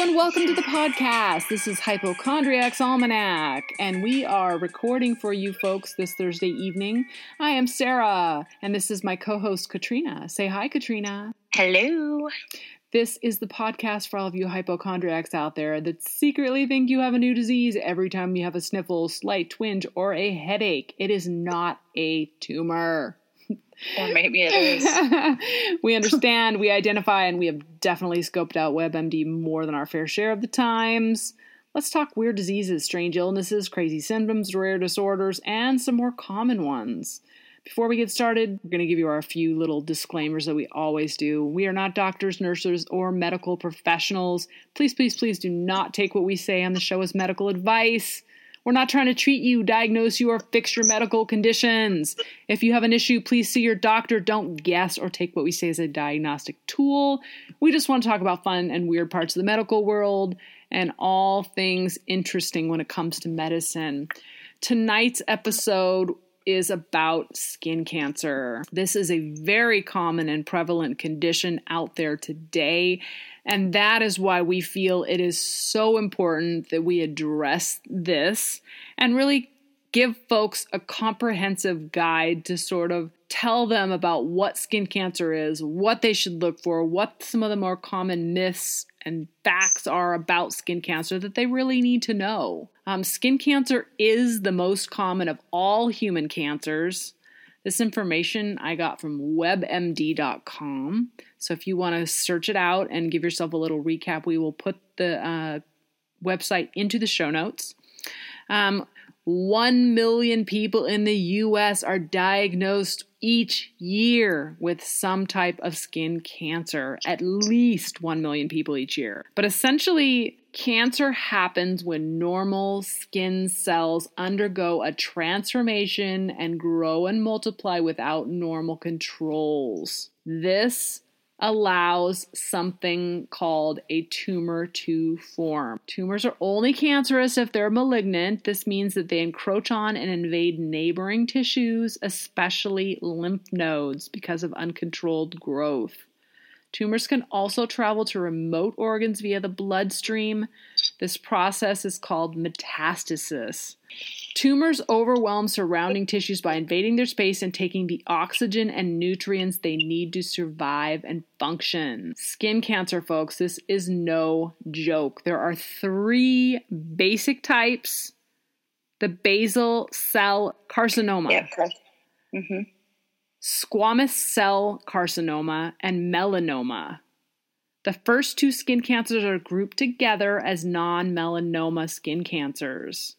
and welcome to the podcast. This is Hypochondriac's Almanac, and we are recording for you folks this Thursday evening. I am Sarah, and this is my co host, Katrina. Say hi, Katrina. Hello. This is the podcast for all of you hypochondriacs out there that secretly think you have a new disease every time you have a sniffle, slight twinge, or a headache. It is not a tumor. Or maybe it is. we understand, we identify, and we have definitely scoped out WebMD more than our fair share of the times. Let's talk weird diseases, strange illnesses, crazy symptoms, rare disorders, and some more common ones. Before we get started, we're going to give you our few little disclaimers that we always do. We are not doctors, nurses, or medical professionals. Please, please, please do not take what we say on the show as medical advice. We're not trying to treat you, diagnose you, or fix your medical conditions. If you have an issue, please see your doctor. Don't guess or take what we say as a diagnostic tool. We just want to talk about fun and weird parts of the medical world and all things interesting when it comes to medicine. Tonight's episode is about skin cancer. This is a very common and prevalent condition out there today. And that is why we feel it is so important that we address this and really give folks a comprehensive guide to sort of tell them about what skin cancer is, what they should look for, what some of the more common myths and facts are about skin cancer that they really need to know. Um, skin cancer is the most common of all human cancers. This information I got from webmd.com. So if you want to search it out and give yourself a little recap, we will put the uh, website into the show notes. Um, 1 million people in the US are diagnosed each year with some type of skin cancer. At least 1 million people each year. But essentially, cancer happens when normal skin cells undergo a transformation and grow and multiply without normal controls. This allows something called a tumor to form. Tumors are only cancerous if they're malignant. This means that they encroach on and invade neighboring tissues, especially lymph nodes, because of uncontrolled growth. Tumors can also travel to remote organs via the bloodstream. This process is called metastasis. Tumors overwhelm surrounding tissues by invading their space and taking the oxygen and nutrients they need to survive and function. Skin cancer, folks, this is no joke. There are three basic types the basal cell carcinoma. Yeah, mm-hmm. Squamous cell carcinoma and melanoma. The first two skin cancers are grouped together as non melanoma skin cancers.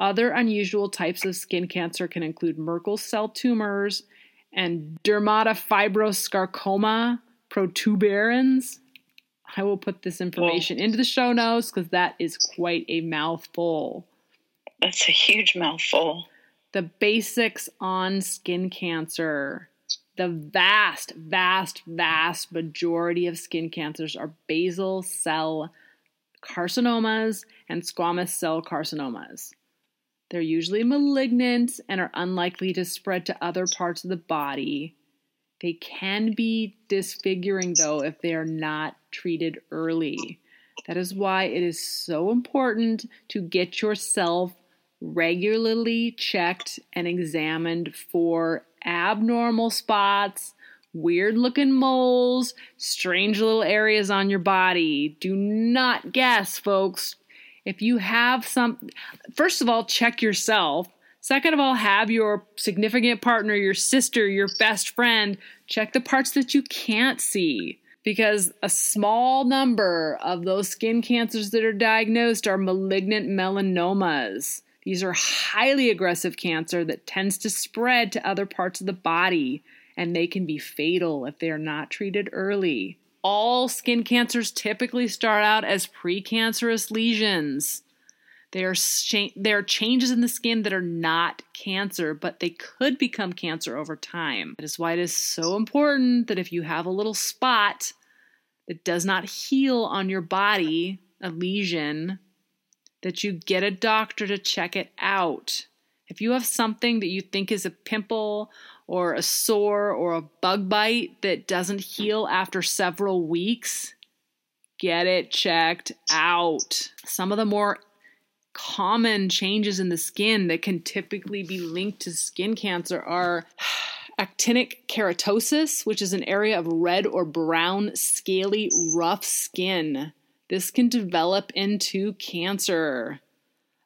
Other unusual types of skin cancer can include Merkel cell tumors and dermatofibrosarcoma protuberans. I will put this information into the show notes because that is quite a mouthful. That's a huge mouthful. The basics on skin cancer. The vast, vast, vast majority of skin cancers are basal cell carcinomas and squamous cell carcinomas. They're usually malignant and are unlikely to spread to other parts of the body. They can be disfiguring, though, if they are not treated early. That is why it is so important to get yourself regularly checked and examined for abnormal spots, weird looking moles, strange little areas on your body. Do not guess, folks. If you have some, first of all, check yourself. Second of all, have your significant partner, your sister, your best friend check the parts that you can't see. Because a small number of those skin cancers that are diagnosed are malignant melanomas. These are highly aggressive cancer that tends to spread to other parts of the body, and they can be fatal if they are not treated early all skin cancers typically start out as precancerous lesions. They are, they are changes in the skin that are not cancer, but they could become cancer over time. That is why it is so important that if you have a little spot that does not heal on your body, a lesion, that you get a doctor to check it out. If you have something that you think is a pimple or a sore or a bug bite that doesn't heal after several weeks, get it checked out. Some of the more common changes in the skin that can typically be linked to skin cancer are actinic keratosis, which is an area of red or brown, scaly, rough skin. This can develop into cancer.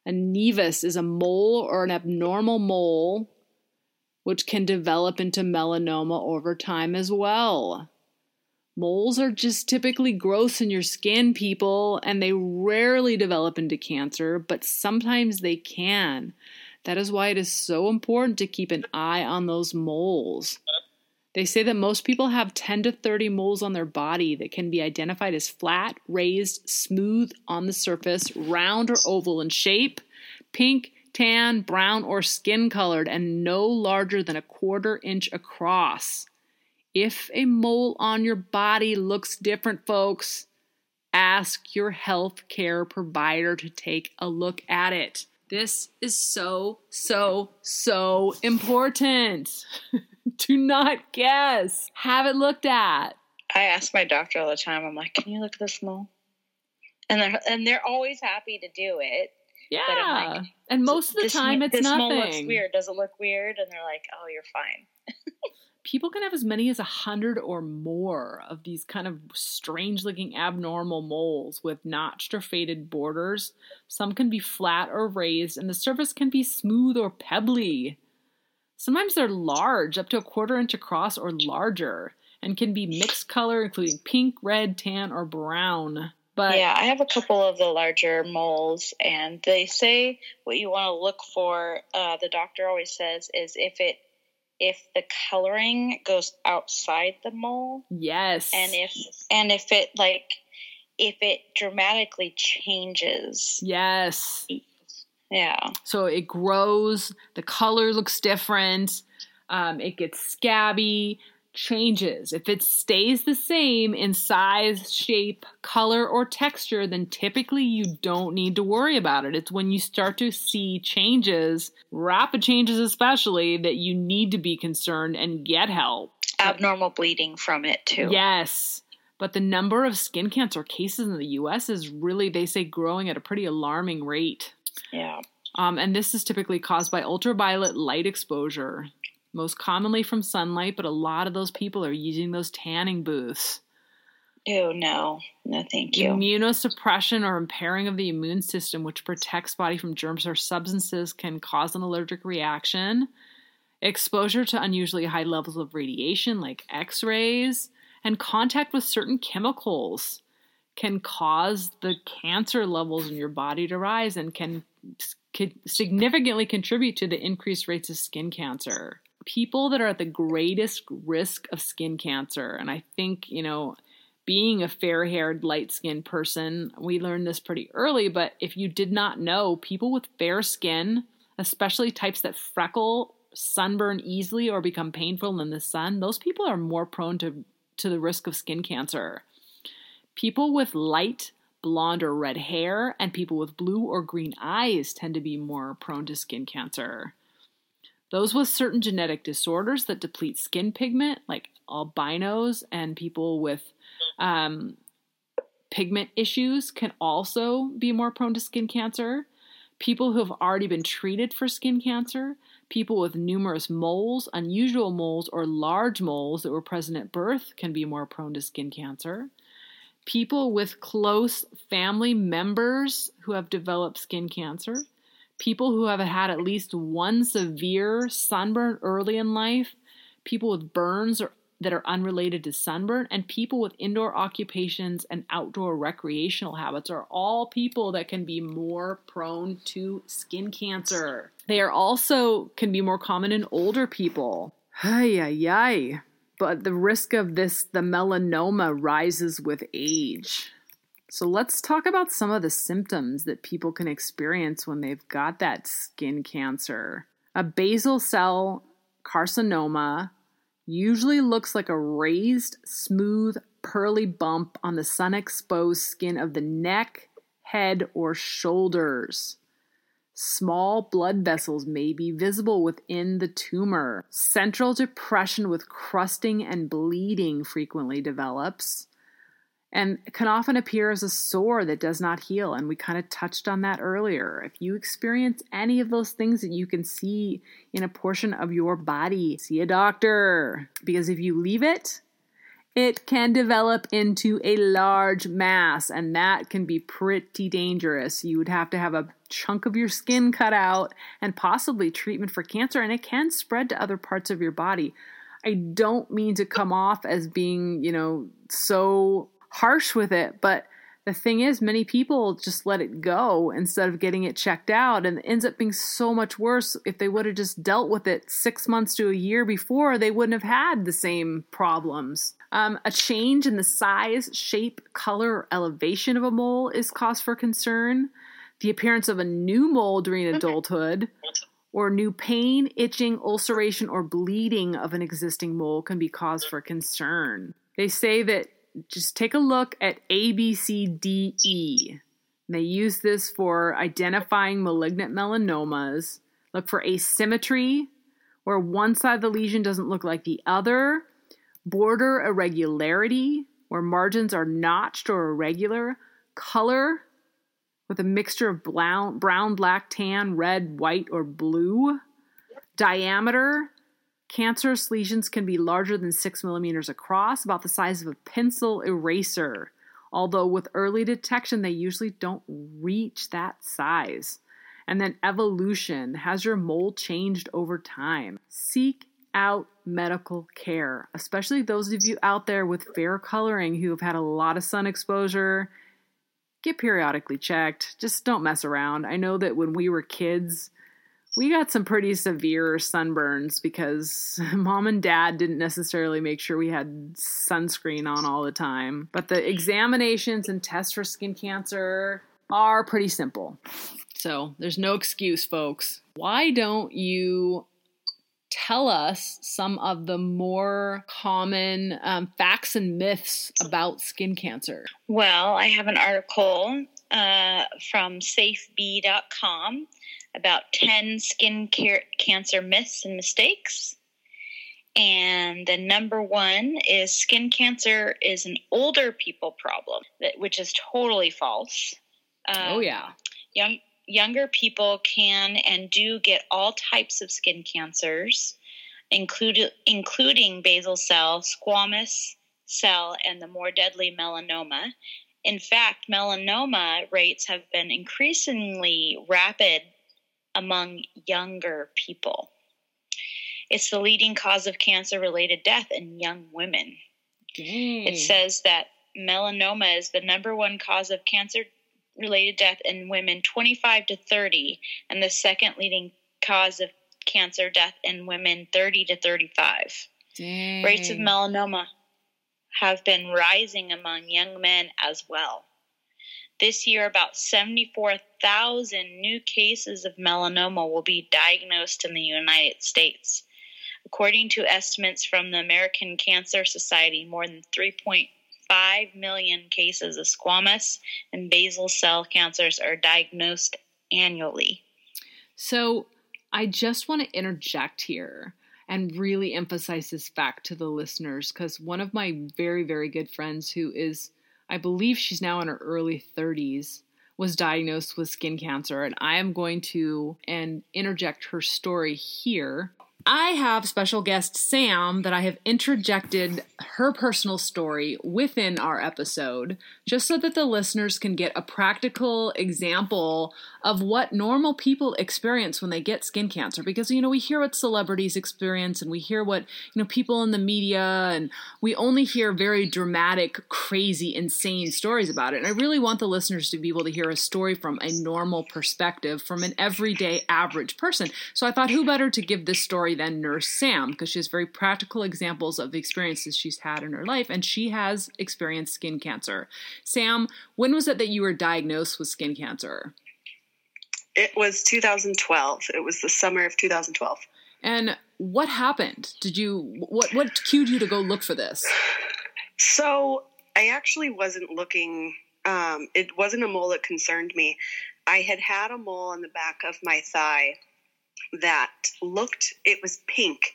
A nevus is a mole or an abnormal mole, which can develop into melanoma over time as well. Moles are just typically growths in your skin, people, and they rarely develop into cancer, but sometimes they can. That is why it is so important to keep an eye on those moles. They say that most people have 10 to 30 moles on their body that can be identified as flat, raised, smooth on the surface, round or oval in shape, pink, tan, brown, or skin colored, and no larger than a quarter inch across. If a mole on your body looks different, folks, ask your health care provider to take a look at it. This is so, so, so important. Do not guess. Have it looked at. I ask my doctor all the time. I'm like, "Can you look at this mole?" And they're and they're always happy to do it. Yeah. like, and most of the This- time, it's this nothing. mole looks weird. Does it look weird? And they're like, "Oh, you're fine." people can have as many as a hundred or more of these kind of strange looking abnormal moles with notched or faded borders. Some can be flat or raised, and the surface can be smooth or pebbly. Sometimes they're large, up to a quarter inch across or larger, and can be mixed color, including pink, red, tan, or brown. But yeah, I have a couple of the larger moles, and they say what you want to look for. Uh, the doctor always says is if it if the coloring goes outside the mole, yes, and if and if it like if it dramatically changes. yes, Yeah, So it grows, the color looks different, um, it gets scabby, changes. If it stays the same in size, shape, color, or texture, then typically you don't need to worry about it. It's when you start to see changes, rapid changes especially, that you need to be concerned and get help. abnormal bleeding from it too. Yes. But the number of skin cancer cases in the US is really, they say, growing at a pretty alarming rate. yeah. Um, and this is typically caused by ultraviolet light exposure, most commonly from sunlight, but a lot of those people are using those tanning booths. Oh, no, no, thank you. Immunosuppression or impairing of the immune system, which protects body from germs or substances, can cause an allergic reaction. Exposure to unusually high levels of radiation, like X rays, and contact with certain chemicals can cause the cancer levels in your body to rise and can could significantly contribute to the increased rates of skin cancer. People that are at the greatest risk of skin cancer, and I think, you know, being a fair haired, light skinned person, we learned this pretty early, but if you did not know, people with fair skin, especially types that freckle, sunburn easily, or become painful in the sun, those people are more prone to, to the risk of skin cancer. People with light, blonde, or red hair and people with blue or green eyes tend to be more prone to skin cancer. Those with certain genetic disorders that deplete skin pigment, like albinos and people with um, pigment issues, can also be more prone to skin cancer. People who have already been treated for skin cancer, people with numerous moles, unusual moles, or large moles that were present at birth can be more prone to skin cancer people with close family members who have developed skin cancer, people who have had at least one severe sunburn early in life, people with burns or, that are unrelated to sunburn, and people with indoor occupations and outdoor recreational habits are all people that can be more prone to skin cancer. They are also can be more common in older people. Ay, ay, ay but the risk of this, the melanoma, rises with age. So let's talk about some of the symptoms that people can experience when they've got that skin cancer. A basal cell carcinoma usually looks like a raised, smooth, pearly bump on the sun exposed skin of the neck, head, or shoulders. Small blood vessels may be visible within the tumor. Central depression with crusting and bleeding frequently develops. And can often appear as a sore that does not heal. And we kind of touched on that earlier. If you experience any of those things that you can see in a portion of your body, see a doctor. Because if you leave it, it can develop into a large mass, and that can be pretty dangerous. You would have to have a chunk of your skin cut out and possibly treatment for cancer, and it can spread to other parts of your body. I don't mean to come off as being, you know, so harsh with it, but the thing is, many people just let it go instead of getting it checked out, and it ends up being so much worse. If they would have just dealt with it six months to a year before, they wouldn't have had the same problems. Um, a change in the size, shape, color, or elevation of a mole is cause for concern. The appearance of a new mole during adulthood, or new pain, itching, ulceration, or bleeding of an existing mole can be cause for concern. They say that just take a look at ABCDE. They use this for identifying malignant melanomas. Look for asymmetry, where one side of the lesion doesn't look like the other, border irregularity, where margins are notched or irregular, color, with a mixture of brown, brown, black, tan, red, white, or blue, diameter, Cancerous lesions can be larger than 6 millimeters across, about the size of a pencil eraser. Although with early detection, they usually don't reach that size. And then evolution has your mole changed over time? Seek out medical care, especially those of you out there with fair coloring who have had a lot of sun exposure. Get periodically checked. Just don't mess around. I know that when we were kids, we got some pretty severe sunburns because mom and dad didn't necessarily make sure we had sunscreen on all the time. But the examinations and tests for skin cancer are pretty simple. So there's no excuse, folks. Why don't you tell us some of the more common um, facts and myths about skin cancer? Well, I have an article uh, from safebee.com about 10 skin care, cancer myths and mistakes. And the number one is skin cancer is an older people problem, which is totally false. Um, oh, yeah. Young, younger people can and do get all types of skin cancers, include, including basal cell, squamous cell, and the more deadly melanoma. In fact, melanoma rates have been increasingly rapid among younger people. It's the leading cause of cancer related death in young women. Dang. It says that melanoma is the number one cause of cancer related death in women 25 to 30, and the second leading cause of cancer death in women 30 to 35. Dang. Rates of melanoma have been rising among young men as well. This year, about 74,000 new cases of melanoma will be diagnosed in the United States. According to estimates from the American Cancer Society, more than 3.5 million cases of squamous and basal cell cancers are diagnosed annually. So, I just want to interject here and really emphasize this fact to the listeners because one of my very, very good friends who is I believe she's now in her early 30s, was diagnosed with skin cancer. And I am going to and interject her story here I have special guest Sam that I have interjected her personal story within our episode just so that the listeners can get a practical example of what normal people experience when they get skin cancer because you know we hear what celebrities experience and we hear what you know people in the media and we only hear very dramatic crazy insane stories about it and I really want the listeners to be able to hear a story from a normal perspective from an everyday average person so I thought who better to give this story than Nurse Sam because she has very practical examples of the experiences she's had in her life, and she has experienced skin cancer. Sam, when was it that you were diagnosed with skin cancer? It was 2012. It was the summer of 2012. And what happened? Did you what what cued you to go look for this? So I actually wasn't looking. Um, it wasn't a mole that concerned me. I had had a mole on the back of my thigh that looked, it was pink.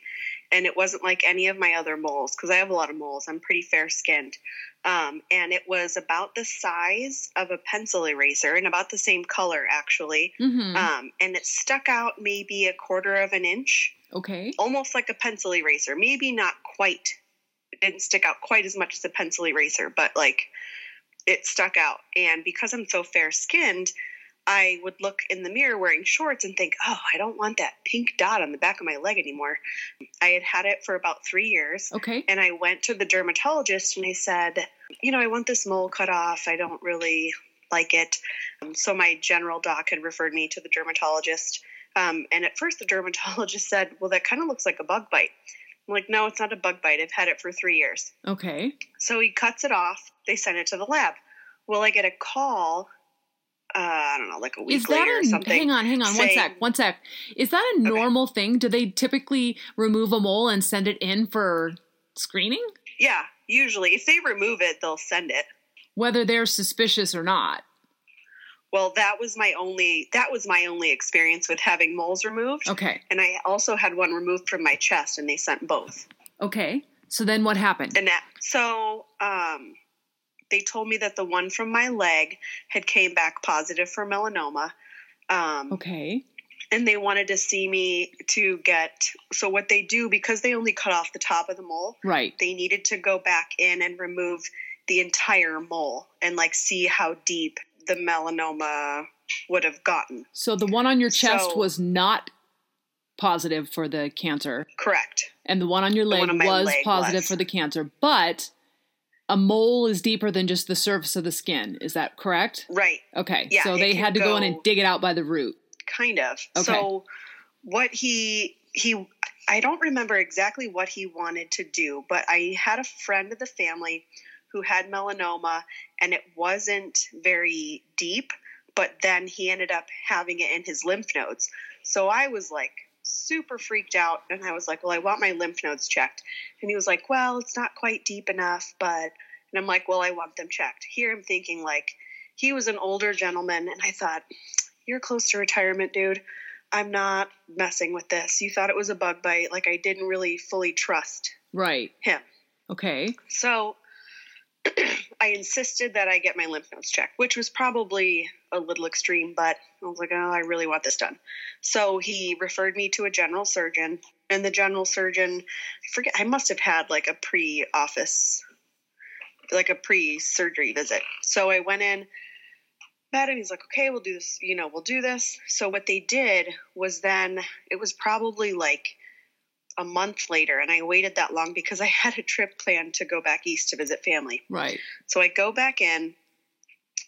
And it wasn't like any of my other moles because I have a lot of moles. I'm pretty fair skinned. Um, and it was about the size of a pencil eraser and about the same color, actually. Mm-hmm. Um, and it stuck out maybe a quarter of an inch, okay. almost like a pencil eraser. Maybe not quite, it didn't stick out quite as much as a pencil eraser, but like it stuck out. And because I'm so fair skinned, I would look in the mirror wearing shorts and think, oh, I don't want that pink dot on the back of my leg anymore. I had had it for about three years. Okay. And I went to the dermatologist and I said, you know, I want this mole cut off. I don't really like it. Um, so my general doc had referred me to the dermatologist. Um, and at first, the dermatologist said, well, that kind of looks like a bug bite. I'm like, no, it's not a bug bite. I've had it for three years. Okay. So he cuts it off. They send it to the lab. Well, I get a call. Uh, I don't know, like a week Is that later or something. hang on, hang on, one sec, one sec. Is that a normal thing? Do they typically remove a mole and send it in for screening? Yeah, usually if they remove it, they'll send it. Whether they're suspicious or not. Well, that was my only that was my only experience with having moles removed. Okay. And I also had one removed from my chest, and they sent both. Okay. So then what happened? And that so um, they told me that the one from my leg had came back positive for melanoma. Um, Okay. and they wanted to see me to get so what they do because they only cut off the top of the mole Right. they needed to go back in and remove the entire mole and like see how deep the melanoma would have gotten So the one on your chest So- was not positive for the cancer, correct and the one on your leg on was leg positive was. for the cancer, but a mole is deeper than just the surface of the skin. Is that correct? right Okay. Yeah, so they had to go in and dig it out by the root. kind of Okay. so what he he i don't remember exactly what he wanted to do but i had a friend of the family who had melanoma and it wasn't very deep but then he ended up having it in his lymph nodes so i was like super freaked out and i was like well i want my lymph nodes checked and he was like well it's not quite deep enough but and i'm like well i want them checked here i'm thinking like he was an older gentleman and i thought you're close to retirement, dude. I'm not messing with this. You thought it was a bug bite. Like I didn't really fully trust Right. him. Okay. So I insisted that I get my lymph nodes checked, which was probably a little extreme, but I was like, oh, I really want this done. So he referred me to a general surgeon, and the general surgeon, I forget, I must have had like a pre office, like a pre surgery visit. So I went in, met him. He's like, okay, we'll do this, you know, we'll do this. So what they did was then, it was probably like, a month later, and I waited that long because I had a trip planned to go back east to visit family. Right. So I go back in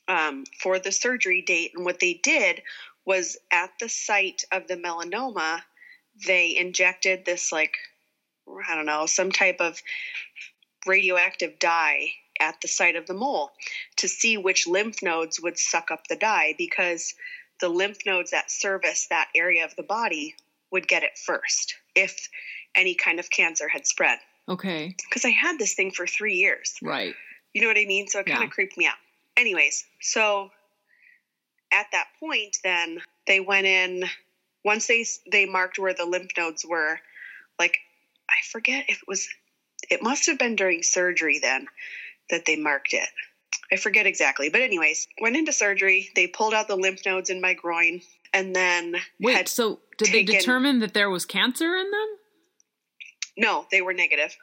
um, for the surgery date, and what they did was at the site of the melanoma, they injected this like I don't know some type of radioactive dye at the site of the mole to see which lymph nodes would suck up the dye because the lymph nodes that service that area of the body would get it first if any kind of cancer had spread Okay. because I had this thing for three years. Right. You know what I mean? So it kind of creeped me out. Anyways, so at that point, then they went in. Once they they marked where the lymph nodes were, like I forget if it was. It must have been during surgery then that they marked it. I forget exactly, but anyways, went into surgery. They pulled out the lymph nodes in my groin, and then Wait, so did they determine that there was cancer in them? no, they were negative.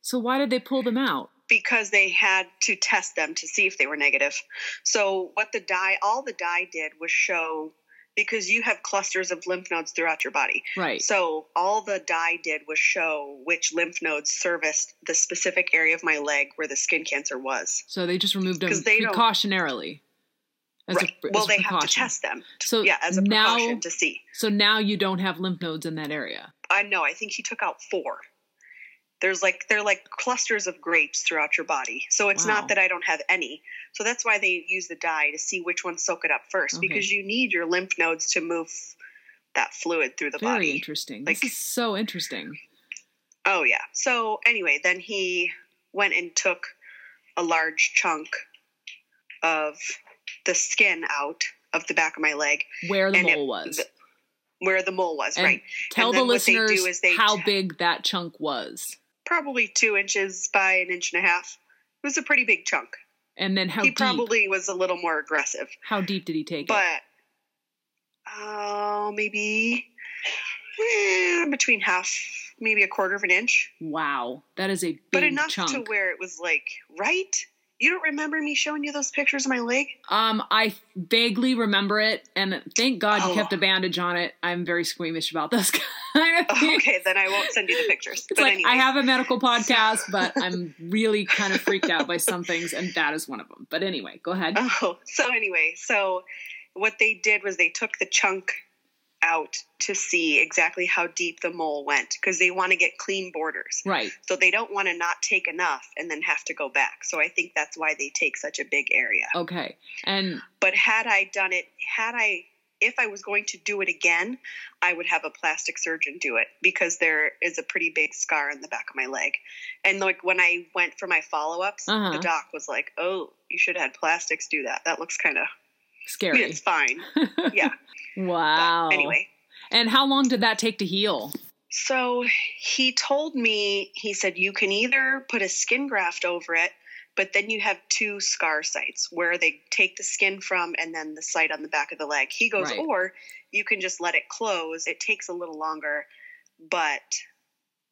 So why did they pull them out? because they had to test them to see if they were negative. So what the dye, all the dye did was show because you have clusters of lymph nodes throughout your body. Right. So all the dye did was show which lymph nodes serviced the specific area of my leg where the skin cancer was. So they just removed them they precautionarily. As right. a, well, as a they have to test them. So yeah, as a now, precaution to see. so now you don't have lymph nodes in that area. I know. I think he took out four. There's like they're like clusters of grapes throughout your body. So it's Wow. not that I don't have any. So that's why they use the dye to see which ones soak it up first Okay. because you need your lymph nodes to move that fluid through the Very body. interesting. Like- this is so interesting. Oh yeah. So anyway, then he went and took a large chunk of the skin out of the back of my leg Where the And it- mole was. the- where the mole was, And right? Tell the then what they do listeners how check- big that chunk was. Probably two inches by an inch and a half. It was a pretty big chunk. And then how deep? he deep? probably was a little more aggressive, how deep did he take it? but oh, maybe eh, between half, maybe a quarter of an inch, Wow, that is a big chunk. but enough chunk. to where it was like right. You don't remember me showing you those pictures of my leg? Um, I vaguely remember it, and thank God you Oh. kept a bandage on it. I'm very squeamish about this kind of thing. okay, then I won't send you the pictures. It's but like anyway, I have a medical podcast, but I'm really kind of freaked out by some things, and that is one of them. But anyway, go ahead. Oh, so anyway, so what they did was they took the chunk out to see exactly how deep the mole went because they want to get clean borders. Right. So they don't want to not take enough and then have to go back. So I think that's why they take such a big area. Okay. And But had I done it, had I if I was going to do it again, I would have a plastic surgeon do it because there is a pretty big scar in the back of my leg. And like when I went for my follow-ups, Uh-huh. the doc was like, "Oh, you should have had plastics do that. That looks kind of scary. it's fine." Yeah. wow. But anyway, And how long did that take to heal? so he told me, he said, you can either put a skin graft over it, but then you have two scar sites where they take the skin from and then the site on the back of the leg. He goes, Right. or you can just let it close. It takes a little longer, but,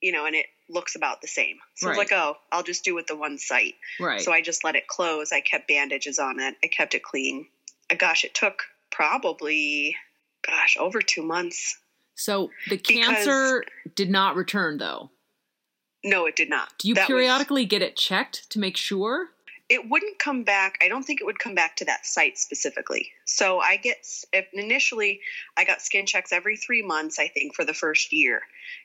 you know, and it looks about the same. So I was like, oh, I'll just do it the one site. Right. So I just let it close. I kept bandages on it. I kept it clean. Gosh, it took probably, gosh, over two months. So the Because- cancer did not return, though. No, it did not. Do you That was- periodically get it checked to make sure? it wouldn't come back. I don't think it would come back to that site specifically. So I get if initially I got skin checks every three months, I think, for the first year,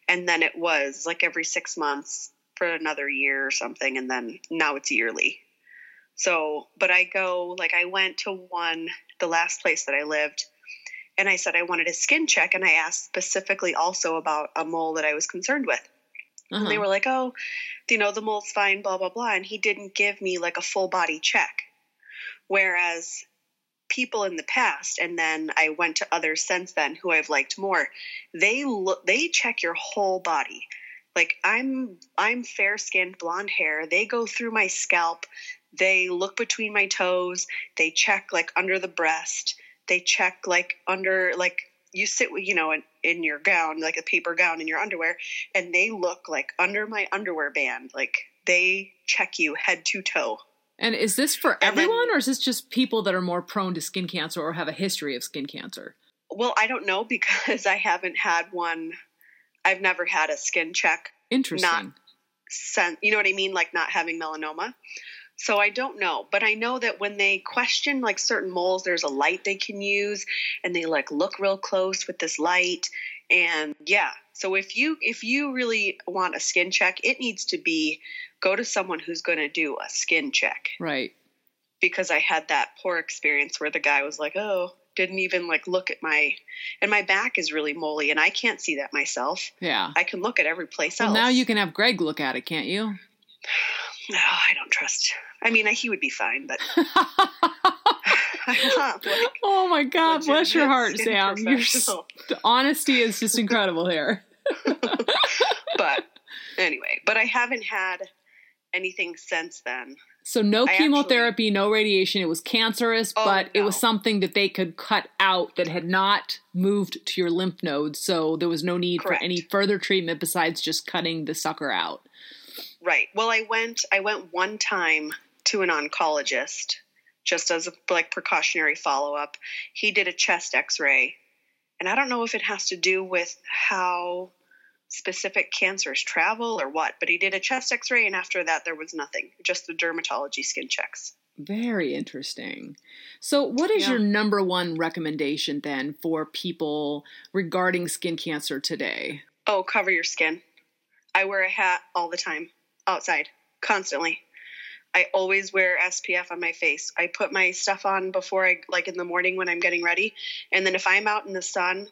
and then it was like every six months for another year or something, and then now it's yearly. So, but I go like I went to one the last place that I lived, and I said I wanted a skin check, and I asked specifically also about a mole that I was concerned with. And they Uh-huh. were like, oh, you know, the mole's fine, blah, blah, blah. And he didn't give me like a full body check. Whereas people in the past, and then I went to others since then who I've liked more, they look, they check your whole body. Like I'm, I'm fair skinned, blonde hair. They go through my scalp. They look between my toes. They check like under the breast. They check like under, like you sit, you know, in, in your gown, like a paper gown in your underwear, and they look like under my underwear band. Like they check you head to toe. And is this for And then- everyone, or is this just people that are more prone to skin cancer or have a history of skin cancer? Well, I don't know because I haven't had one. I've never had a skin check Interesting. sen you know what I mean? Like not having melanoma. So I don't know, but I know that when they question like certain moles, there's a light they can use, and they like look real close with this light, and yeah. So if you if you really want a skin check, it needs to be go to someone who's going to do a skin check right. because I had that poor experience where the guy was like, "Oh, didn't even like look at my and my back is really moly and I can't see that myself. Yeah. I can look at every place Well, else. now you can have Greg look at it, can't you? Oh, I don't trust. I mean, he would be fine, but like oh my God, bless your heart, Sam. Your honesty is just incredible here. but anyway, but I haven't had anything since then. So no I chemotherapy, no radiation. It was cancerous, Oh, but it was something that they could cut out that had not moved to your lymph nodes. So there was no need Correct. for any further treatment besides just cutting the sucker out. Right. Well, I went. I went one time to an oncologist just as a like precautionary follow up. He did a chest X ray, and I don't know if it has to do with how specific cancers travel or what, but he did a chest X ray, and after that, there was nothing. Just the dermatology skin checks. Very interesting. So, what is Yeah. your number one recommendation then for people regarding skin cancer today? Oh, cover your skin. I wear a hat all the time, outside, constantly. I always wear SPF on my face. I put my stuff on before I, like in the morning when I'm getting ready. And then if I'm out in the sun,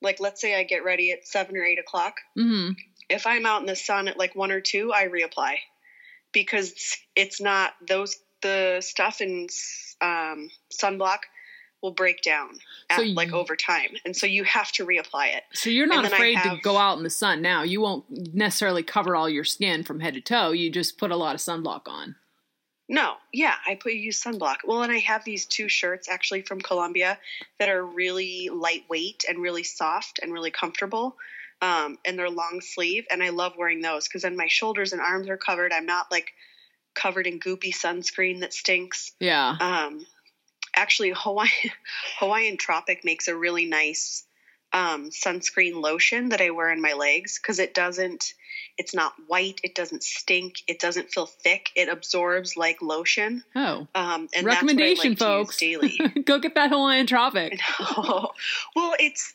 like let's say I get ready at seven or eight o'clock, hmm if I'm out in the sun at like one or two, I reapply because it's not those, the stuff in um, sunblock will break down at, So like over time, and so you have to reapply it. So you're not And then I afraid to go out in the sun now. You won't necessarily cover all your skin from head to toe. You just put a lot of sunblock on. No, yeah, I put use sunblock. Well, and I have these two shirts actually from Columbia that are really lightweight and really soft and really comfortable. Um, and they're long sleeve, and I love wearing those because then my shoulders and arms are covered. I'm not like covered in goopy sunscreen that stinks. Yeah. Um, actually, Hawaii, Hawaiian Tropic makes a really nice um, sunscreen lotion that I wear in my legs because it doesn't, it's not white, it doesn't stink, it doesn't feel thick, it absorbs like lotion. Oh. Um, and Recommendation, that's what I like folks. Daily. go get that Hawaiian Tropic. well, it's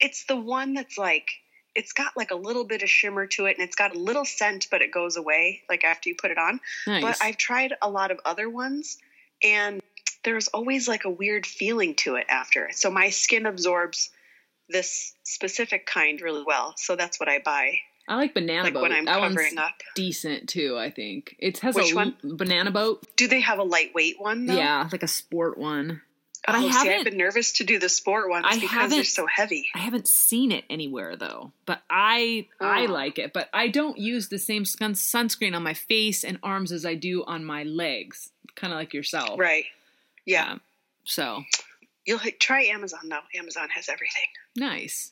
it's the one that's like it's got like a little bit of shimmer to it, and it's got a little scent, but it goes away like after you put it on. Nice. But I've tried a lot of other ones, and there's always like a weird feeling to it after. So my skin absorbs this specific kind really well. So that's what I buy. I like banana Like boat. when I'm that covering one's up. decent too. I think it has Which a one? banana boat. Do they have a lightweight one? Though? Yeah, like a sport one. But I oh, see, haven't- I've been nervous to do the sport ones I because they're so heavy. I haven't seen it anywhere though, but I I Oh. like it. But I don't use the same sun- sunscreen on my face and arms as I do on my legs, kind of like yourself. Right. Yeah. Um, so You'll try Amazon though. Amazon has everything. nice.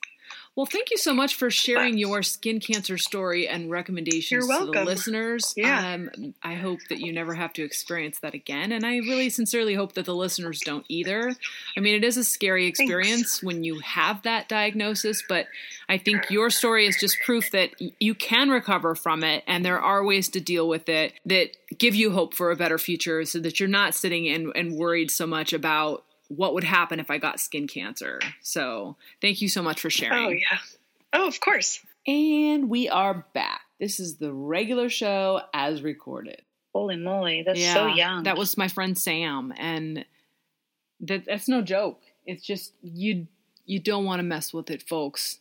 Well, thank you so much for sharing your skin cancer story and recommendations to the listeners. Yeah. Um, I hope that you never have to experience that again. And I really sincerely hope that the listeners don't either. I mean, it is a scary experience when you have that diagnosis, but I think your story is just proof that you can recover from it and there are ways to deal with it that give you hope for a better future so that you're not sitting and, and worried so much about what would happen if I got skin cancer. So thank you so much for oh, sharing. Oh yeah. Oh, of course. And we are back. This is the regular show as recorded. Holy moly, that's so young. That was my friend Sam, and that that's no joke. It's just you you don't want to mess with it, folks.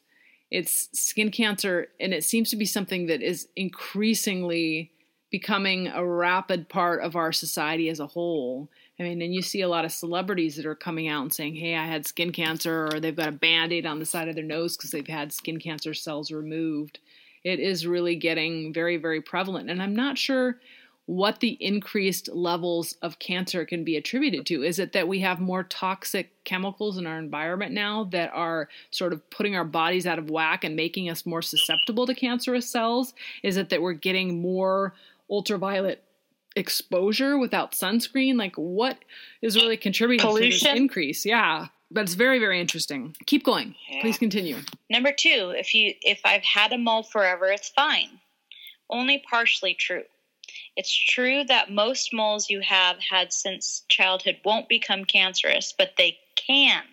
It's skin cancer, and it seems to be something that is increasingly becoming a rapid part of our society as a whole. I mean, and you see a lot of celebrities that are coming out and saying, "Hey, I had skin cancer," or they've got a band-aid on the side of their nose because they've had skin cancer cells removed. It is really getting very, very prevalent, and I'm not sure what the increased levels of cancer can be attributed to. Is it that we have more toxic chemicals in our environment now that are sort of putting our bodies out of whack and making us more susceptible to cancerous cells? Is it that we're getting more ultraviolet exposure without sunscreen? Like, what is really contributing to this increase? Yeah. But it's very, very interesting. Keep going. Yeah. Please continue. Number two, if you if I've had a mole forever, it's fine. Only partially true. It's true that most moles you have had since childhood won't become cancerous, but they can.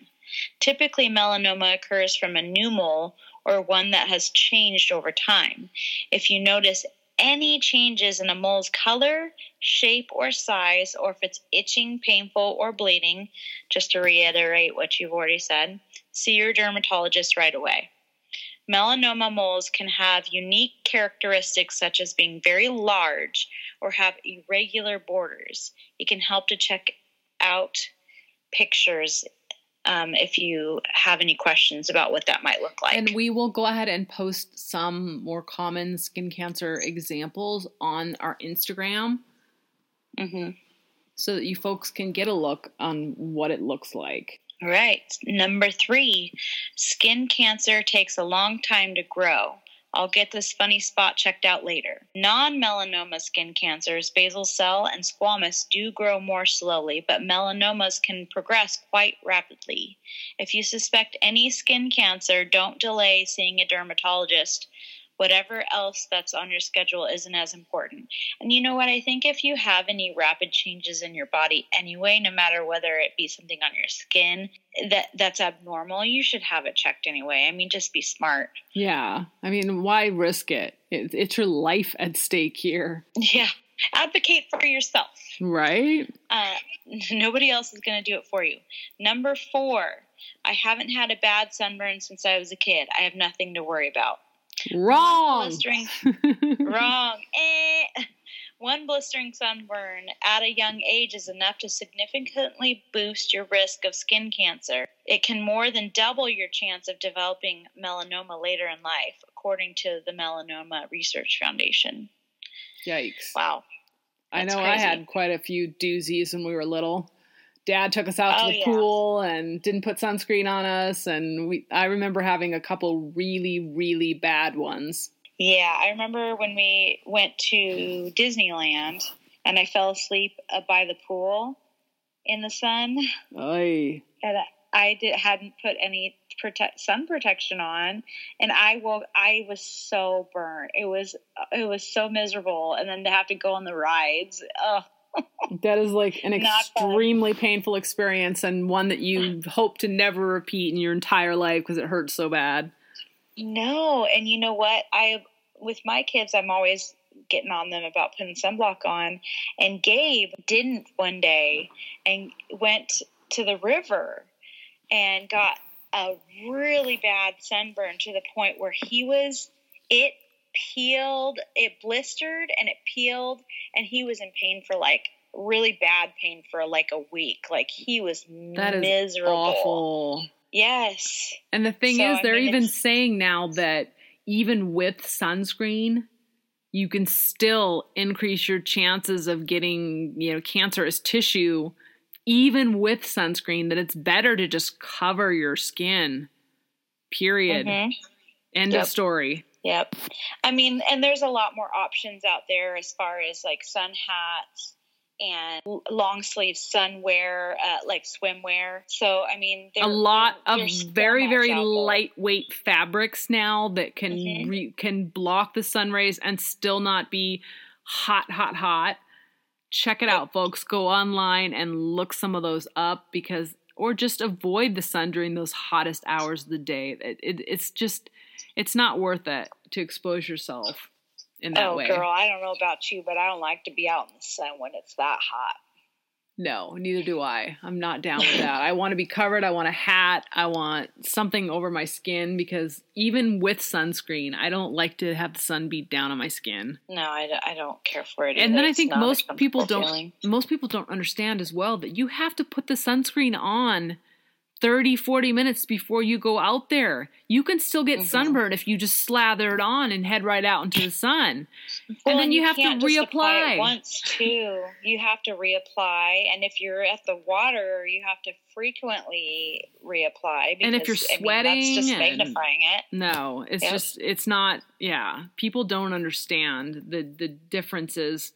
Typically, melanoma occurs from a new mole or one that has changed over time. If you notice any changes in a mole's color, shape, or size, or if it's itching, painful, or bleeding, just to reiterate what you've already said, see your dermatologist right away. Melanoma moles can have unique characteristics such as being very large or have irregular borders. It can help to check out pictures um, if you have any questions about what that might look like. And we will go ahead and post some more common skin cancer examples on our Instagram hmm so that you folks can get a look on what it looks like. All right. Number three, skin cancer takes a long time to grow. I'll get this funny spot checked out later. Non melanoma skin cancers, basal cell and squamous, do grow more slowly, but melanomas can progress quite rapidly. If you suspect any skin cancer, don't delay seeing a dermatologist. Whatever else that's on your schedule isn't as important. And you know what? I think if you have any rapid changes in your body anyway, no matter whether it be something on your skin that that's abnormal, you should have it checked anyway. I mean, just be smart. Yeah. I mean, why risk it? it it's your life at stake here, Yeah. Advocate for yourself. right? Uh, nobody else is going to do it for you. Number four, I haven't had a bad sunburn since I was a kid. I have nothing to worry about. Wrong. Blistering Wrong. Eh. One blistering sunburn at a young age is enough to significantly boost your risk of skin cancer. It can more than double your chance of developing melanoma later in life, according to the Melanoma Research Foundation. Yikes. Wow. I That's know I had quite a few doozies when we were little. Dad took us out to Oh, the yeah. pool and didn't put sunscreen on us and we I remember having a couple really really bad ones. Yeah, I remember when we went to Disneyland and I fell asleep uh, by the pool in the sun. Oy. and I did hadn't put any protect sun protection on, and I woke. I was so burnt. It was it was so miserable, and then to have to go on the rides. Oh, That is like an extremely painful experience and one that you hope to never repeat in your entire life because it hurts so bad. no! And you know what? I with my kids, I'm always getting on them about putting sunblock on, and Gabe didn't one day, and went to the river, and got a really bad sunburn to the point where he was it peeled, it blistered and it peeled, and he was in pain for like really bad pain for like a week. Like he was That is miserable. Awful. Yes. And the thing So, is, they're mean, even saying now that even with sunscreen, you can still increase your chances of getting, you know, cancerous tissue, even with sunscreen. That it's better to just cover your skin. Period. Mhm. End Yep. of story. Yep. I mean, and there's a lot more options out there as far as like sun hats and long sleeve sunwear, uh, like swimwear. So, I mean, a lot of very very lightweight fabrics now that can Mhm. re- can block the sun rays and still not be hot hot hot check it out folks go online and look some of those up because or just avoid the sun during those hottest hours of the day it, it, it's just it's not worth it to expose yourself in that Oh, way girl, I don't know about you, but I don't like to be out in the sun when it's that hot. No, neither do I. I'm not down with that. I want to be covered. I want a hat. I want something over my skin because even with sunscreen, I don't like to have the sun beat down on my skin. No, I don't care for it. And either. then I think most people don't feeling. most people don't understand as well that you have to put the sunscreen on 30 40 minutes before you go out there. You can still get Mhm. sunburned if you just slather it on and head right out into the sun. Well, and then you, have can't to reapply. once too. You have to reapply, and if you're at the water, you have to frequently reapply. Because, And if you're I mean, that's just sweating magnifying it. No, it's Yep. just it's not. Yeah, people don't understand the the differences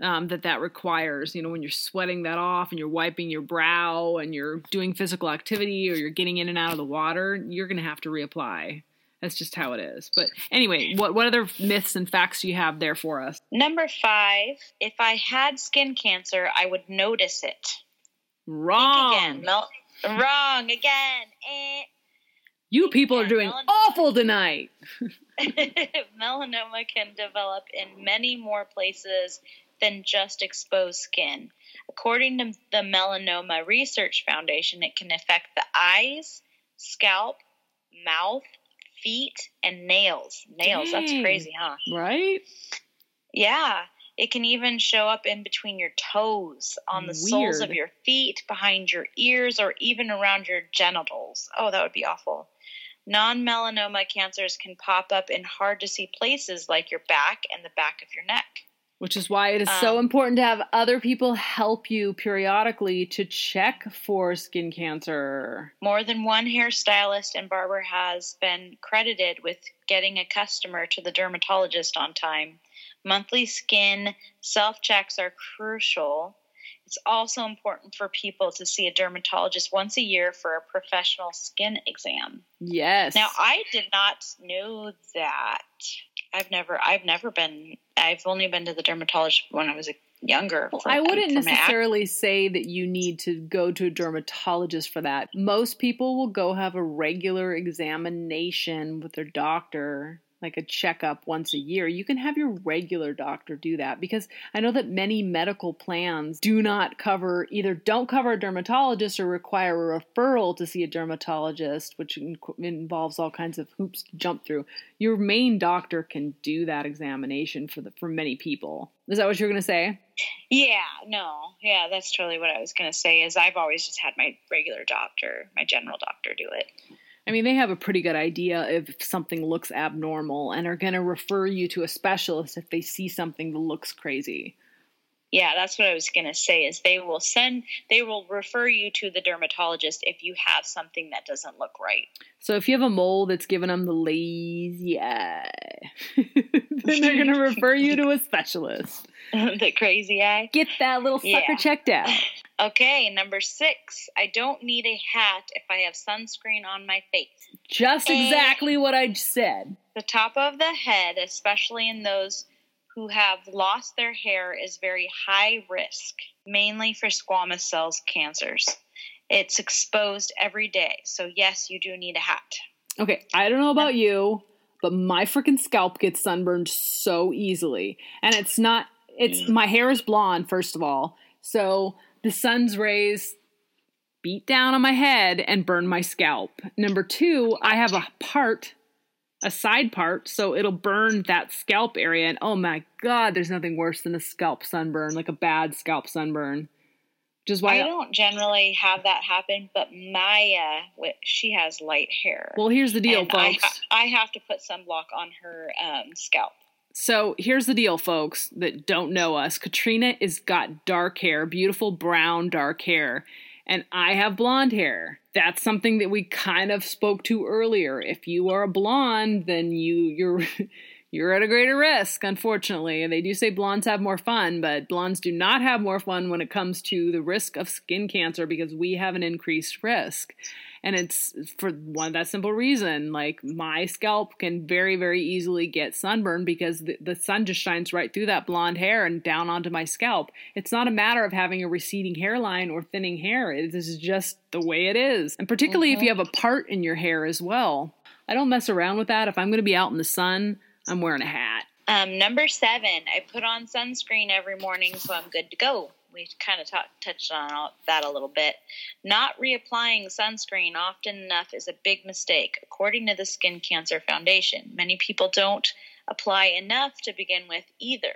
um, that that requires. You know, when you're sweating that off and you're wiping your brow and you're doing physical activity or you're getting in and out of the water, you're going to have to reapply. That's just how it is. But anyway, what what other myths and facts do you have there for us? Number five: If I had skin cancer, I would notice it. Wrong. Again, Mel- wrong again. Eh. You people are doing melan- awful tonight. melanoma can develop in many more places than just exposed skin. According to the Melanoma Research Foundation, it can affect the eyes, scalp, mouth, feet, and nails. Nails, that's crazy, huh? Right? Yeah. It can even show up in between your toes, on the soles of your feet, behind your ears, or even around your genitals. Oh, that would be awful. Non melanoma cancers can pop up in hard to see places like your back and the back of your neck. Which is why it is so Um, important to have other people help you periodically to check for skin cancer. More than one hairstylist and barber has been credited with getting a customer to the dermatologist on time. Monthly skin self checks are crucial. It's also important for people to see a dermatologist once a year for a professional skin exam. Yes. Now, I did not know that. I've never, I've never been. I've only been to the dermatologist when I was a younger. Well, for- I wouldn't for my acne. necessarily say that you need to go to a dermatologist for that. Most people will go have a regular examination with their doctor. Like a checkup once a year, you can have your regular doctor do that because I know that many medical plans do not cover either don't cover a dermatologist or require a referral to see a dermatologist, which in- involves all kinds of hoops to jump through. Your main doctor can do that examination for the for many people. Is that what you're going to say? Yeah, no, yeah, that's totally what I was gonna say. Is I've always just had my regular doctor, my general doctor, do it. I mean, they have a pretty good idea if something looks abnormal and are going to refer you to a specialist if they see something that looks crazy. Yeah, that's what I was gonna say. Is they will send, they will refer you to the dermatologist if you have something that doesn't look right. So if you have a mole that's giving them the lazy eye, then they're going to refer you to a specialist. the crazy eye. Get that little sucker Yeah. checked out. Okay, number six. I don't need a hat if I have sunscreen on my face. Just exactly what I said. The top of the head, especially in those who have lost their hair, is very high risk, mainly for squamous cells cancers. It's exposed every day, so yes, you do need a hat. Okay, I don't know about you, but my freaking scalp gets sunburned so easily. And it's not it's my hair is blonde first of all. So the sun's rays beat down on my head and burn my scalp. Number 2, I have a part a side part, so it'll burn that scalp area and oh my god, there's nothing worse than a scalp sunburn, like a bad scalp sunburn. Which is why I don't generally have that happen, but Maya, she has light hair. Well, here's the deal, and I, folks. ha- I have to put sunblock on her um, scalp. So here's the deal, folks that don't know us. Katrina is got dark hair, beautiful brown dark hair, and I have blonde hair. That's something that we kind of spoke to earlier. If you are a blonde, then you you're you're at a greater risk, unfortunately. They do say blondes have more fun, but blondes do not have more fun when it comes to the risk of skin cancer because we have an increased risk. And it's for one that simple reason. Like my scalp can very, very easily get sunburned because the, the sun just shines right through that blonde hair and down onto my scalp. It's not a matter of having a receding hairline or thinning hair. It is just the way it is. And particularly if you have a part in your hair as well. I don't mess around with that. If I'm going to be out in the sun, I'm wearing a hat. Um, number seven, I put on sunscreen every morning, so I'm good to go. We kind of talk, touched on all, that a little bit. Not reapplying sunscreen often enough is a big mistake, according to the Skin Cancer Foundation. Many people don't apply enough to begin with either.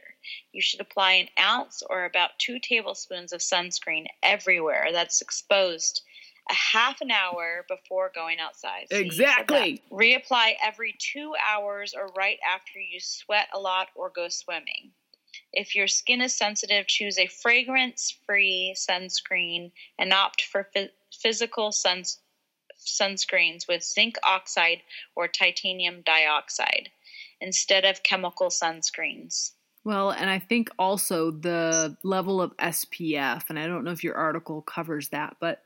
You should apply an ounce or about two tablespoons of sunscreen everywhere that's exposed a half an hour before going outside. So that. Uh, exactly. Reapply every two hours or right after you sweat a lot or go swimming. If your skin is sensitive, choose a fragrance free sunscreen and opt for phy- physical suns- sunscreens with zinc oxide or titanium dioxide instead of chemical sunscreens. Well, and I think also the level of SPF, and I don't know if your article covers that, but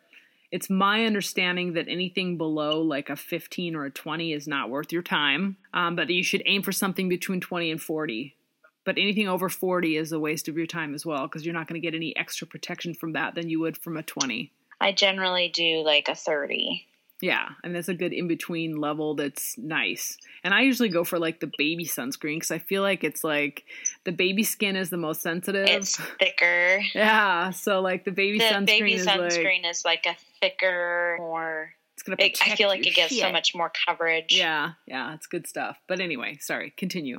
it's my understanding that anything below like a 15 or a 20 is not worth your time, um, but you should aim for something between 20 and 40. But anything over 40 is a waste of your time as well because you're not going to get any extra protection from that than you would from a 20. I generally do like a 30. Yeah, and that's a good in between level that's nice. And I usually go for like the baby sunscreen because I feel like it's like the baby skin is the most sensitive. It's thicker. yeah, so like the baby The sunscreen baby is like is like a thicker, more. it's gonna. It, I feel like it gives so much more coverage. Yeah, yeah, it's good stuff. But anyway, sorry. Continue.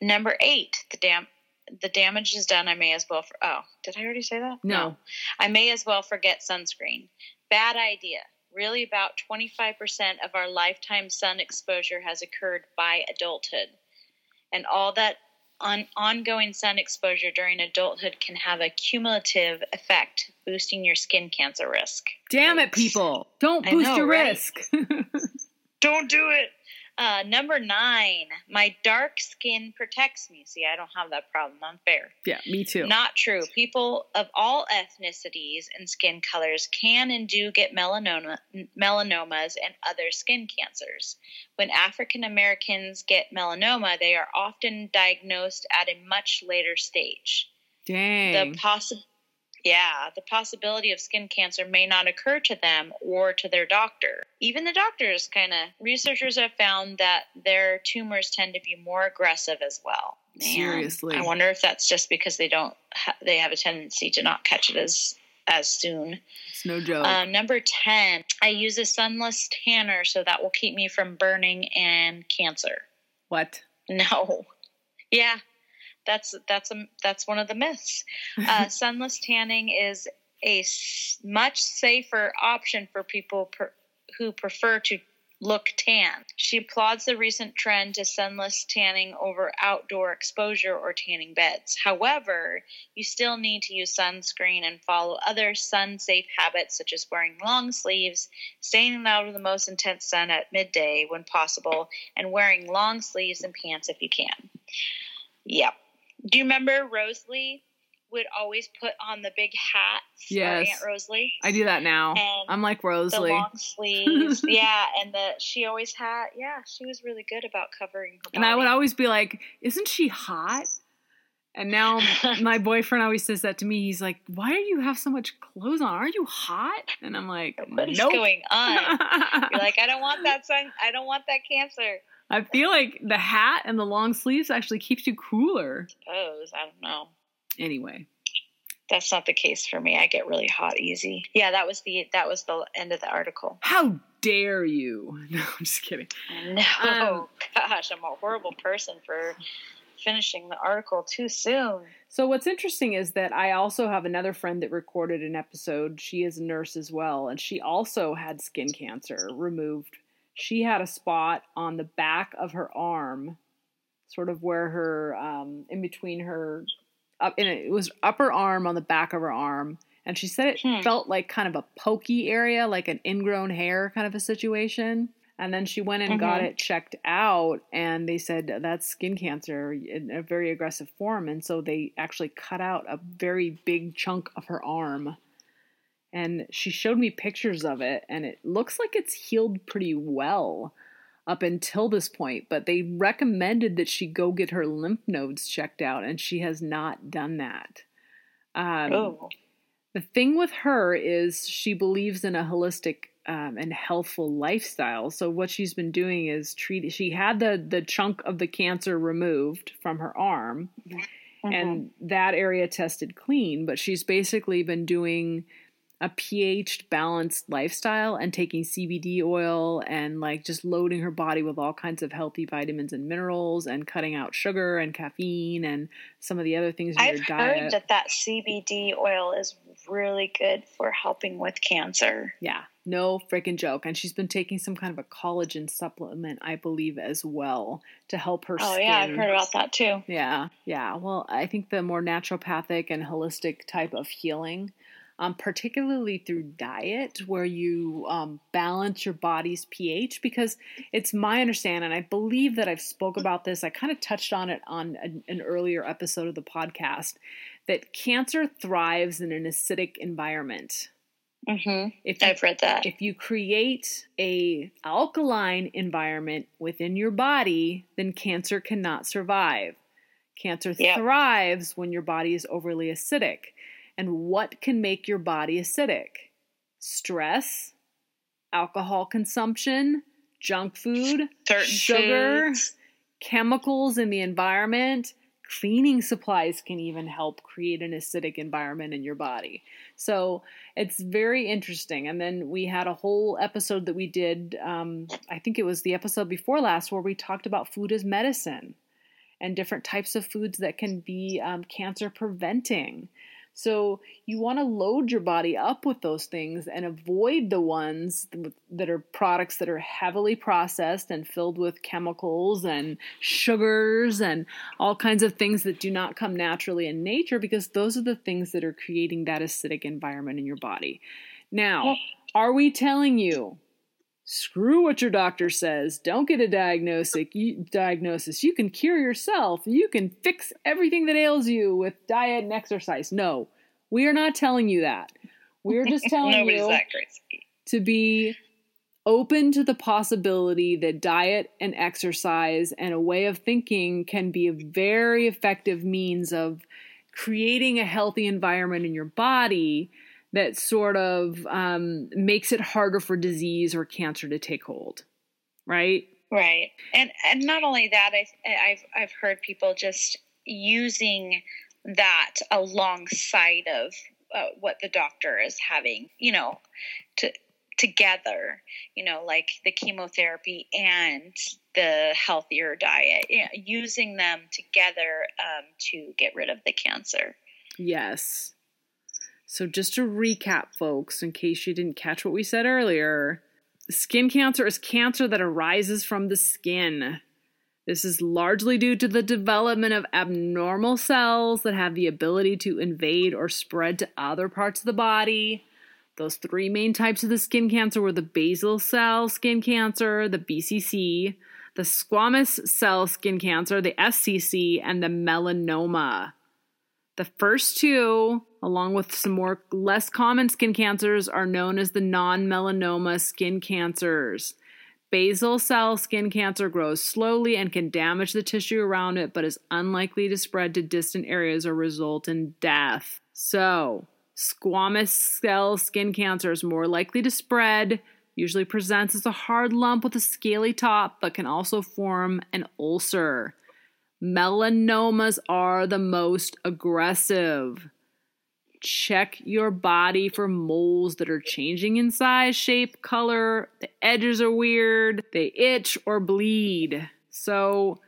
Number eight, the dam the damage is done. I may as well. For, oh, did I already say that? No. I may as well forget sunscreen. Bad idea. Really, about 25% of our lifetime sun exposure has occurred by adulthood. And all that on, ongoing sun exposure during adulthood can have a cumulative effect, boosting your skin cancer risk. Damn it, people! Don't boost know, your right? risk. Don't do it. Uh, number nine, my dark skin protects me. See, I don't have that problem. I'm fair. yeah, me too. Not true. People of all ethnicities and skin colors can and do get melanoma, melanomas and other skin cancers. When African Americans get melanoma, they are often diagnosed at a much later stage. Dang. The possi- Yeah, the possibility of skin cancer may not occur to them or to their doctor. Even the doctors kind of, researchers have found that their tumors tend to be more aggressive as well. Man, Seriously. I wonder if that's just because they don't, ha- they have a tendency to not catch it as as soon. It's no joke. Um, number 10, I use a sunless tanner so that will keep me from burning and cancer. what? No. Yeah. That's that's a, that's one of the myths. Uh, sunless tanning is a much safer option for people per, who prefer to look tan. She applauds the recent trend to sunless tanning over outdoor exposure or tanning beds. However, you still need to use sunscreen and follow other sun safe habits such as wearing long sleeves, staying out of the most intense sun at midday when possible, and wearing long sleeves and pants if you can. Yep. Do you remember Rosalie would always put on the big hat for Yes. Aunt Rosalie? I do that now. And I'm like the Rosalie. long sleeves. yeah, and the she always had yeah, she was really good about covering. And I would always be like, "Isn't she hot?" And now my boyfriend always says that to me. He's like, "Why do you have so much clothes on? Aren't you hot?" And I'm like, what is "Nope." going on? You're like, I don't want that sun I don't want that cancer. I feel like the hat and the long sleeves actually keeps you cooler. Suppose. I don't know. Anyway, That's not the case for me. I get really hot easy. Yeah, that was the that was the end of the article. how dare you? No, I'm just kidding. No, Um, gosh, I'm a horrible person for finishing the article too soon. So what's interesting is that I also have another friend that recorded an episode. She is a nurse as well, and she also had skin cancer removed. She had a spot on the back of her arm, sort of where her um, in between her up in it was upper arm on the back of her arm, and she said it Hmm. felt like kind of a pokey area, like an ingrown hair kind of a situation. And then she went and got Mhm. it checked out, and they said that's skin cancer in a very aggressive form. And so they actually cut out a very big chunk of her arm. And she showed me pictures of it, and it looks like it's healed pretty well up until this point. But they recommended that she go get her lymph nodes checked out, and she has not done that. Um, oh, the thing with her is she believes in a holistic um, and healthful lifestyle. So what she's been doing is treat. She had the the chunk of the cancer removed from her arm, Mm-hmm. and that area tested clean. But she's basically been doing a pH balanced lifestyle and taking CBD oil and like just loading her body with all kinds of healthy vitamins and minerals and cutting out sugar and caffeine and some of the other things in I've your diet. I've heard that that CBD oil is really good for helping with cancer. Yeah, no freaking joke. And she's been taking some kind of a collagen supplement, I believe, as well to help her Oh skin. yeah, I've heard about that too. Yeah, yeah. Well, I think the more naturopathic and holistic type of healing, um, particularly through diet, where you um, balance your body's pH, because it's my understanding, and I believe that I've spoke about this. I kind of touched on it on an, an earlier episode of the podcast that cancer thrives in an acidic environment. hmm If you I've read that. if you create a alkaline environment within your body, then cancer cannot survive. Cancer Yep. thrives when your body is overly acidic. And what can make your body acidic? Stress, alcohol consumption, junk food, Certain sugar, foods. chemicals in the environment, cleaning supplies can even help create an acidic environment in your body. So it's very interesting. And then we had a whole episode that we did, um, I think it was the episode before last, where we talked about food as medicine and different types of foods that can be um, cancer preventing. So you want to load your body up with those things and avoid the ones that are products that are heavily processed and filled with chemicals and sugars and all kinds of things that do not come naturally in nature because those are the things that are creating that acidic environment in your body. Now, are we telling you screw what your doctor says. Don't get a diagnosis. You, diagnosis. You can cure yourself. You can fix everything that ails you with diet and exercise. No, we are not telling you that. We're just telling you that crazy. to be open to the possibility that diet and exercise and a way of thinking can be a very effective means of creating a healthy environment in your body that sort of um, makes it harder for disease or cancer to take hold, right? Right, and and not only that, I, I've I've heard people just using that alongside of uh, what the doctor is having, you know, to together, you know, like the chemotherapy and the healthier diet, you know, using them together um, to get rid of the cancer. Yes. So, just to recap, folks, in case you didn't catch what we said earlier, skin cancer is cancer that arises from the skin. This is largely due to the development of abnormal cells that have the ability to invade or spread to other parts of the body. Those three main types of the skin cancer were the basal cell skin cancer, the BCC, the squamous cell skin cancer, the SCC, and the melanoma. The first two, along with some more less common skin cancers, are known as the non melanoma skin cancers. Basal cell skin cancer grows slowly and can damage the tissue around it, but is unlikely to spread to distant areas or result in death. So, squamous cell skin cancer is more likely to spread, usually presents as a hard lump with a scaly top, but can also form an ulcer. Melanomas are the most aggressive. Check your body for moles that are changing in size, shape, color. The edges are weird, they itch or bleed. So,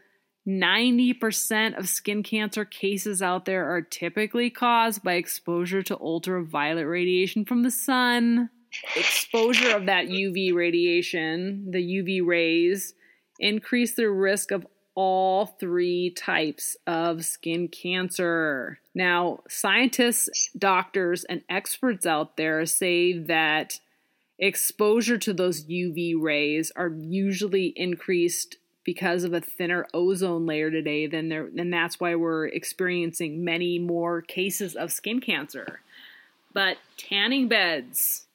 90% of skin cancer cases out there are typically caused by exposure to ultraviolet radiation from the sun. Exposure of that UV radiation, the UV rays, increase the risk of all three types of skin cancer. Now, scientists, doctors, and experts out there say that exposure to those UV rays are usually increased because of a thinner ozone layer today then there and that's why we're experiencing many more cases of skin cancer. But tanning beds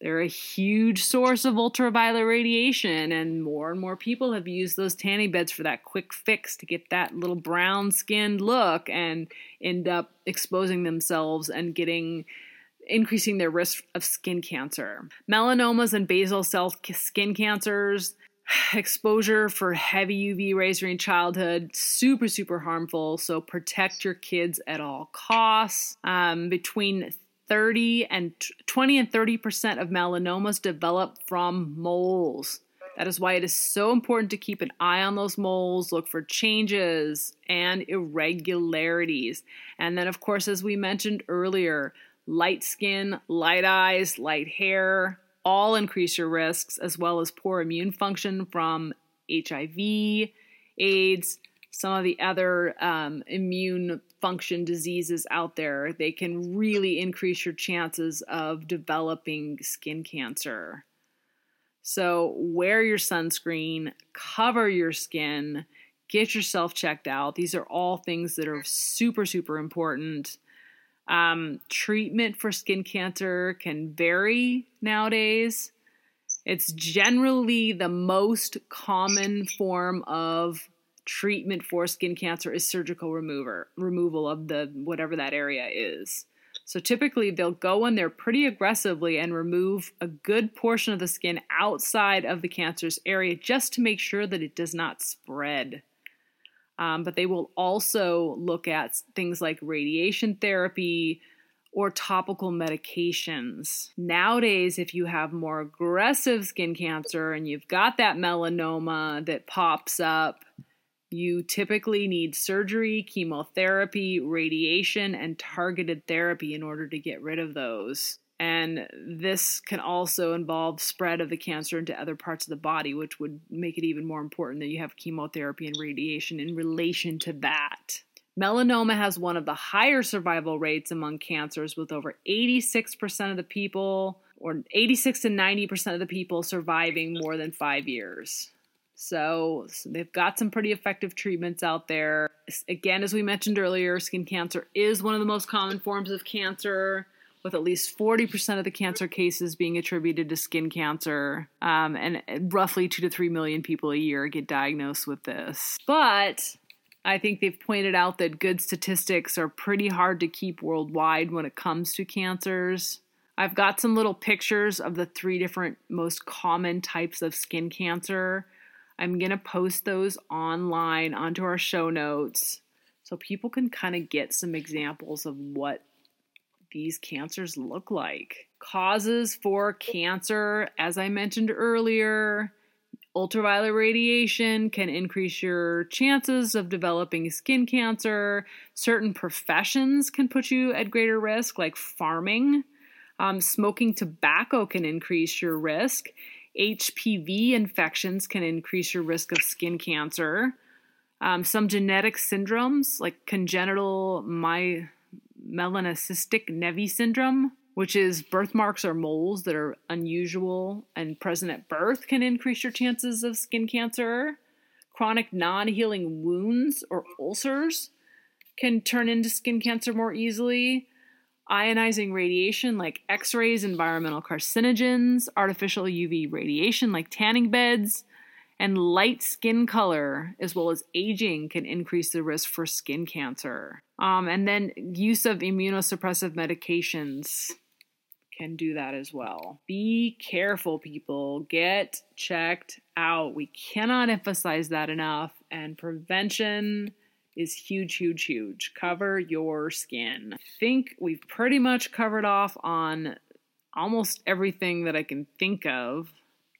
they're a huge source of ultraviolet radiation, and more and more people have used those tanning beds for that quick fix to get that little brown skinned look and end up exposing themselves and getting increasing their risk of skin cancer. Melanomas and basal cell skin cancers, exposure for heavy UV rays during childhood, super, super harmful. So protect your kids at all costs. Um, between 30 and 20 and 30% of melanomas develop from moles. That is why it is so important to keep an eye on those moles, look for changes and irregularities. And then, of course, as we mentioned earlier, light skin, light eyes, light hair all increase your risks, as well as poor immune function from HIV, AIDS, some of the other um, immune function diseases out there, they can really increase your chances of developing skin cancer. So, wear your sunscreen, cover your skin, get yourself checked out. These are all things that are super, super important. Um, treatment for skin cancer can vary nowadays. It's generally the most common form of treatment for skin cancer is surgical remover removal of the whatever that area is. So typically they'll go in there pretty aggressively and remove a good portion of the skin outside of the cancerous area just to make sure that it does not spread. Um, but they will also look at things like radiation therapy or topical medications. Nowadays, if you have more aggressive skin cancer and you've got that melanoma that pops up, you typically need surgery, chemotherapy, radiation, and targeted therapy in order to get rid of those. And this can also involve spread of the cancer into other parts of the body, which would make it even more important that you have chemotherapy and radiation in relation to that. Melanoma has one of the higher survival rates among cancers, with over 86% of the people, or 86 to 90% of the people, surviving more than five years. So, so, they've got some pretty effective treatments out there. Again, as we mentioned earlier, skin cancer is one of the most common forms of cancer, with at least 40% of the cancer cases being attributed to skin cancer. Um, and roughly 2 to 3 million people a year get diagnosed with this. But I think they've pointed out that good statistics are pretty hard to keep worldwide when it comes to cancers. I've got some little pictures of the three different most common types of skin cancer. I'm going to post those online onto our show notes so people can kind of get some examples of what these cancers look like. Causes for cancer, as I mentioned earlier, ultraviolet radiation can increase your chances of developing skin cancer. Certain professions can put you at greater risk, like farming. Um, smoking tobacco can increase your risk. HPV infections can increase your risk of skin cancer. Um, some genetic syndromes, like congenital my- melanocytic Nevi syndrome, which is birthmarks or moles that are unusual and present at birth, can increase your chances of skin cancer. Chronic non healing wounds or ulcers can turn into skin cancer more easily ionizing radiation like X rays, environmental carcinogens, artificial UV radiation like tanning beds, and light skin color, as well as aging, can increase the risk for skin cancer. Um, and then use of immunosuppressive medications can do that as well. Be careful, people. Get checked out. We cannot emphasize that enough. And prevention is huge, huge, huge. Cover your skin. I think we've pretty much covered off on almost everything that I can think of.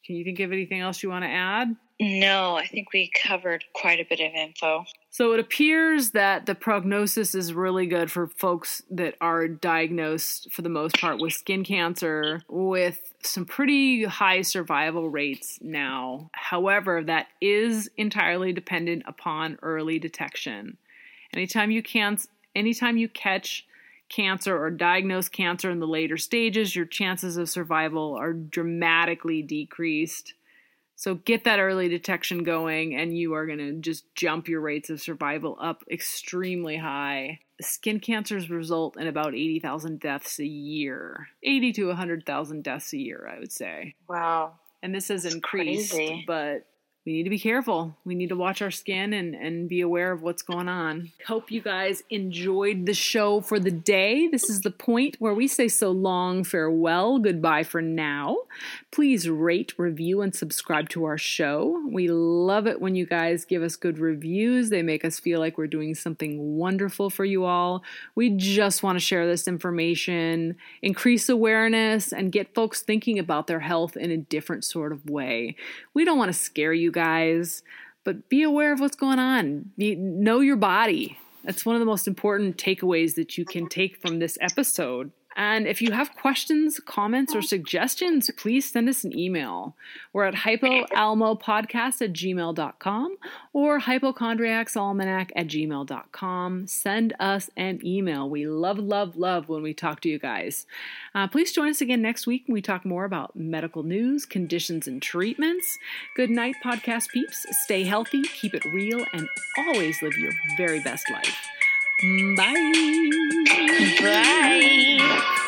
Can you think of anything else you want to add? No, I think we covered quite a bit of info. So it appears that the prognosis is really good for folks that are diagnosed, for the most part, with skin cancer, with some pretty high survival rates now. However, that is entirely dependent upon early detection. Anytime you can, anytime you catch cancer or diagnose cancer in the later stages, your chances of survival are dramatically decreased. So get that early detection going, and you are going to just jump your rates of survival up extremely high. Skin cancers result in about 80,000 deaths a year. 80 to 100,000 deaths a year, I would say. Wow. And this has increased, crazy. but we need to be careful. We need to watch our skin and, and be aware of what's going on. Hope you guys enjoyed the show for the day. This is the point where we say so long, farewell, goodbye for now. Please rate, review, and subscribe to our show. We love it when you guys give us good reviews. They make us feel like we're doing something wonderful for you all. We just want to share this information, increase awareness, and get folks thinking about their health in a different sort of way. We don't want to scare you guys, but be aware of what's going on. You know your body. That's one of the most important takeaways that you can take from this episode. And if you have questions, comments, or suggestions, please send us an email. We're at hypoalmopodcast at gmail.com or hypochondriacsalmanac at gmail.com. Send us an email. We love, love, love when we talk to you guys. Uh, please join us again next week when we talk more about medical news, conditions, and treatments. Good night, podcast peeps. Stay healthy, keep it real, and always live your very best life. Mm, bye. Bye.